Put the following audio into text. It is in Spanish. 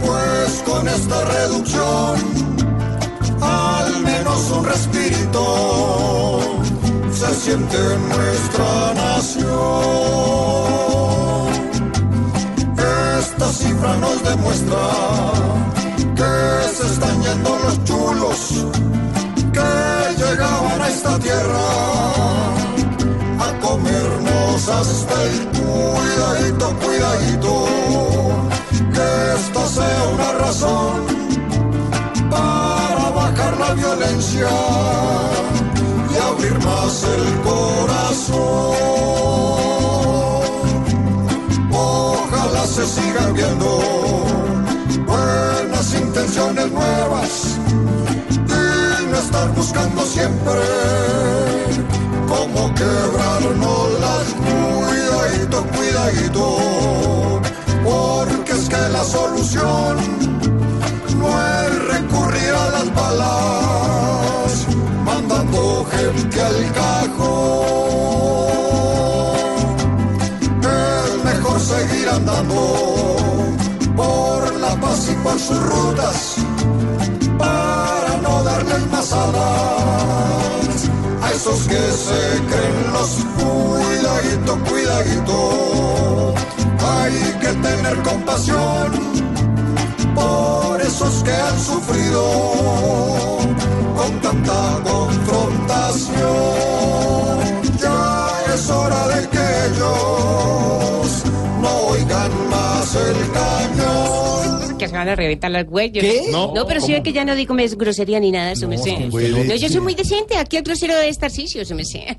Pues con esta reducción, al menos un respirito se siente en nuestra nación. Esta cifra nos demuestra que se están yendo los chulos que llegaban a esta tierra a comernos hasta el cuidadito, cuidadito, para bajar la violencia y abrir más el corazón. Ojalá se sigan viendo buenas intenciones nuevas y no estar buscando siempre cómo quebrarnos las cuidadito, cuidadito, porque es que la solución mandando gente al cajón. Es mejor seguir andando por la paz y por sus rutas para no darles más alas a esos que se creen los cuidadito, cuidadito. Hay que tener compasión por esos que han sufrido con tanta confrontación. Ya es hora de que ellos no oigan más el cañón. que se van a reventar las huellas. ¿Qué? No, pero sí ve que ya no digo mes grosería ni nada, eso me sé. No, yo soy muy decente, aquí el grosero de estar sí, eso me sé.